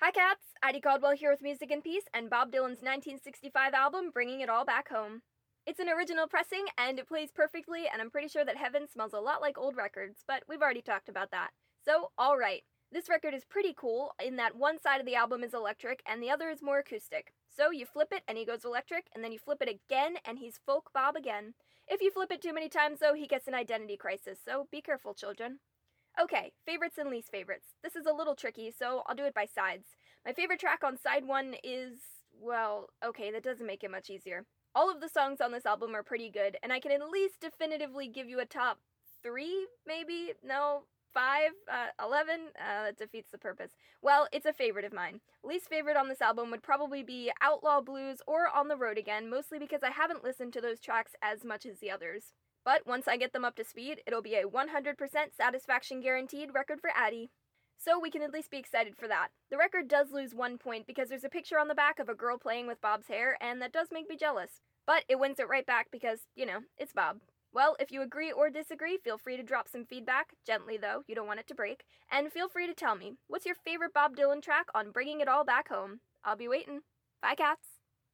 Hi, cats! Addie Caldwell here with Music and Peace and Bob Dylan's 1965 album, Bringing It All Back Home. It's an original pressing and it plays perfectly, and I'm pretty sure that heaven smells a lot like old records, but we've already talked about that. So, alright. This record is pretty cool in that one side of the album is electric and the other is more acoustic. So you flip it and he goes electric, and then you flip it again and he's folk Bob again. If you flip it too many times though, he gets an identity crisis, so be careful, children. Okay, favorites and least favorites. This is a little tricky, so I'll do it by sides. My favorite track on side one is, well, okay, that doesn't make it much easier. All of the songs on this album are pretty good, and I can at least definitively give you a top three, maybe? No, five, uh, eleven? Uh, that defeats the purpose. Well, it's a favorite of mine. Least favorite on this album would probably be Outlaw Blues or On the Road Again, mostly because I haven't listened to those tracks as much as the others. But once I get them up to speed, it'll be a 100% satisfaction guaranteed record for Addie. So we can at least be excited for that. The record does lose one point because there's a picture on the back of a girl playing with Bob's hair, and that does make me jealous. But it wins it right back because, you know, it's Bob. Well, if you agree or disagree, feel free to drop some feedback, gently though, you don't want it to break, and feel free to tell me, what's your favorite Bob Dylan track on Bringing It All Back Home? I'll be waiting. Bye, cats!